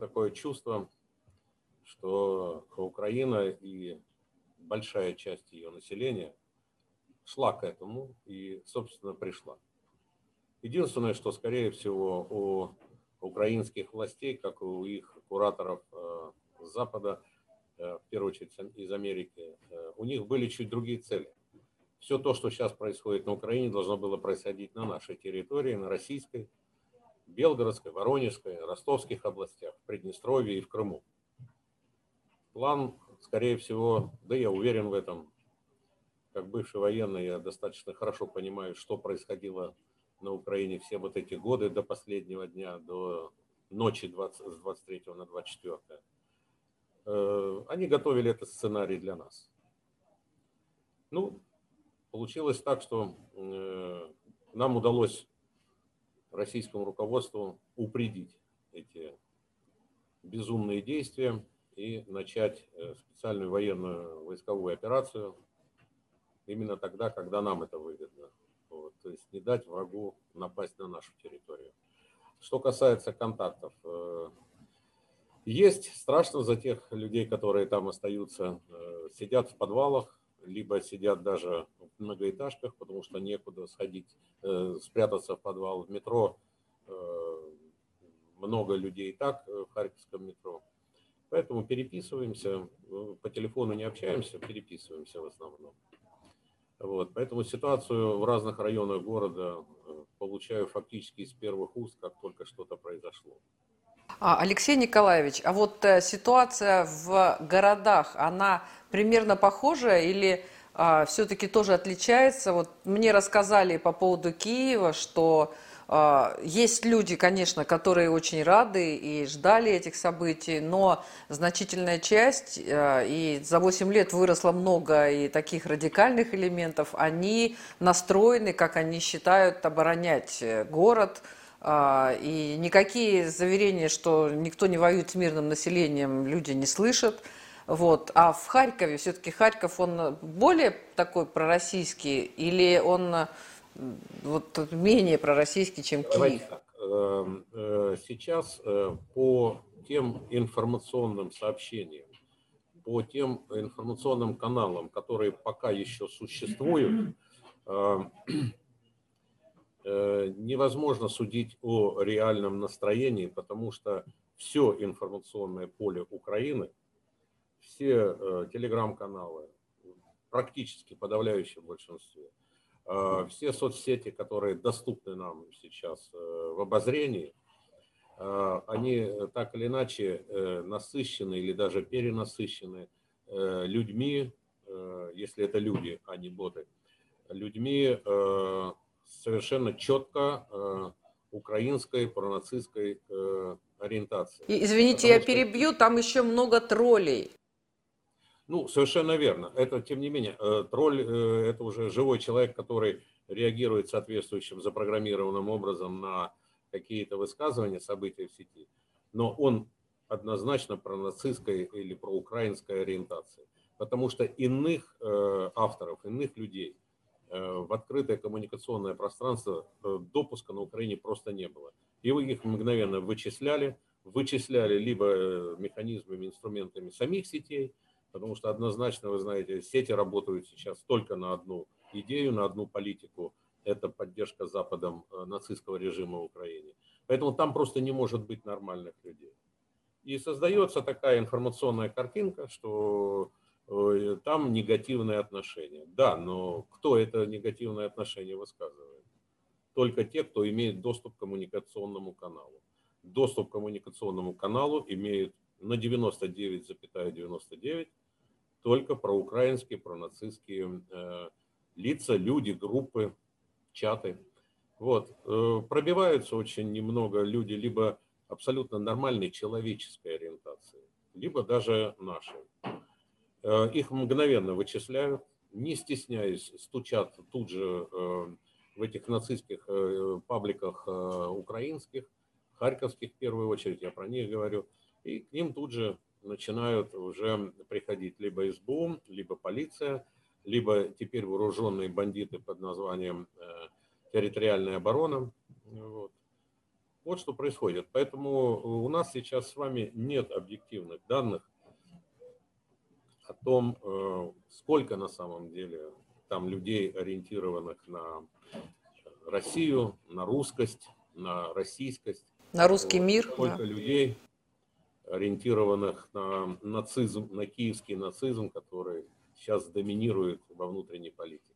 такое чувство, что Украина и большая часть ее населения шла к этому и, собственно, пришла. Единственное, что, скорее всего, у украинских властей, как и у их кураторов э, с Запада, э, в первую очередь из Америки, э, у них были чуть другие цели. Все то, что сейчас происходит на Украине, должно было происходить на нашей территории, на российской, Белгородской, Воронежской, Ростовских областях, в Приднестровье и в Крыму. План, скорее всего, да я уверен в этом, как бывший военный, я достаточно хорошо понимаю, что происходило на Украине все вот эти годы до последнего дня, до ночи 20, с 23 на 24. Э, они готовили этот сценарий для нас. Ну, получилось так, что э, нам удалось российскому руководству упредить эти безумные действия и начать э, специальную военную войсковую операцию именно тогда, когда нам это выгодно. Вот, то есть не дать врагу напасть на нашу территорию. Что касается контактов, э, есть страшно за тех людей, которые там остаются, э, сидят в подвалах, либо сидят даже многоэтажках, потому что некуда сходить, э, спрятаться в подвал. В метро много людей и так в Харьковском метро. Поэтому переписываемся, по телефону не общаемся, переписываемся в основном. Вот, поэтому ситуацию в разных районах города э, получаю фактически из первых уст, как только что-то произошло. А, Алексей Николаевич, а вот э, ситуация в городах, она примерно похожая или а, все-таки тоже отличается? Вот мне рассказали по поводу Киева, что а, есть люди, конечно, которые очень рады и ждали этих событий, но значительная часть, а, и за 8 лет выросло много и таких радикальных элементов, они настроены, как они считают, оборонять э, город, а, и никакие заверения, что никто не воюет с мирным населением, люди не слышат. Вот. А в Харькове, все-таки Харьков, он более такой пророссийский или он вот менее пророссийский, чем Киев? Эм, э, сейчас э, по тем информационным сообщениям, по тем информационным каналам, которые пока еще существуют, э, невозможно судить о реальном настроении, потому что все информационное поле Украины, все телеграм-каналы, практически подавляющее большинство, Э, все соцсети, которые доступны нам сейчас э, в обозрении, э, они так или иначе насыщены или даже перенасыщены людьми, если это люди, а не боты, людьми совершенно четко украинской пронацистской ориентации. И, извините, Потому я что... перебью, там еще много троллей. Ну, совершенно верно. Это, тем не менее, э, тролль э, – это уже живой человек, который реагирует соответствующим запрограммированным образом на какие-то высказывания, события в сети. Но он однозначно про нацистской или про украинской ориентации. Потому что иных э, авторов, иных людей в открытое коммуникационное пространство допуска на Украине просто не было. И их мгновенно вычисляли, вычисляли либо механизмами, инструментами самих сетей – Потому что однозначно, вы знаете, сети работают сейчас только на одну идею, на одну политику. Это поддержка Западом э, нацистского режима в Украине. Поэтому там просто не может быть нормальных людей. И создается такая информационная картинка, что э, там негативные отношения. Да, но кто это негативное отношение высказывает? Только те, кто имеет доступ к коммуникационному каналу. Доступ к коммуникационному каналу имеют на 99,99 ,99 только проукраинские, пронацистские э, лица, люди, группы, чаты. Вот. Э, пробиваются очень немного люди либо абсолютно нормальной человеческой ориентации, либо даже наши. Э, их мгновенно вычисляют, не стесняясь, стучат тут же э, в этих нацистских э, пабликах э, украинских, харьковских в первую очередь, я про них говорю, и к ним тут же начинают уже приходить либо СБУ, либо полиция, либо теперь вооруженные бандиты под названием э, территориальная оборона. Вот. Вот что происходит. Поэтому у нас сейчас с вами нет объективных данных о том, э, сколько на самом деле там людей, ориентированных на Россию, на русскость, на российскость. На русский вот, мир. Сколько да. людей, ориентированных на нацизм, на киевский нацизм, который сейчас доминирует во внутренней политике.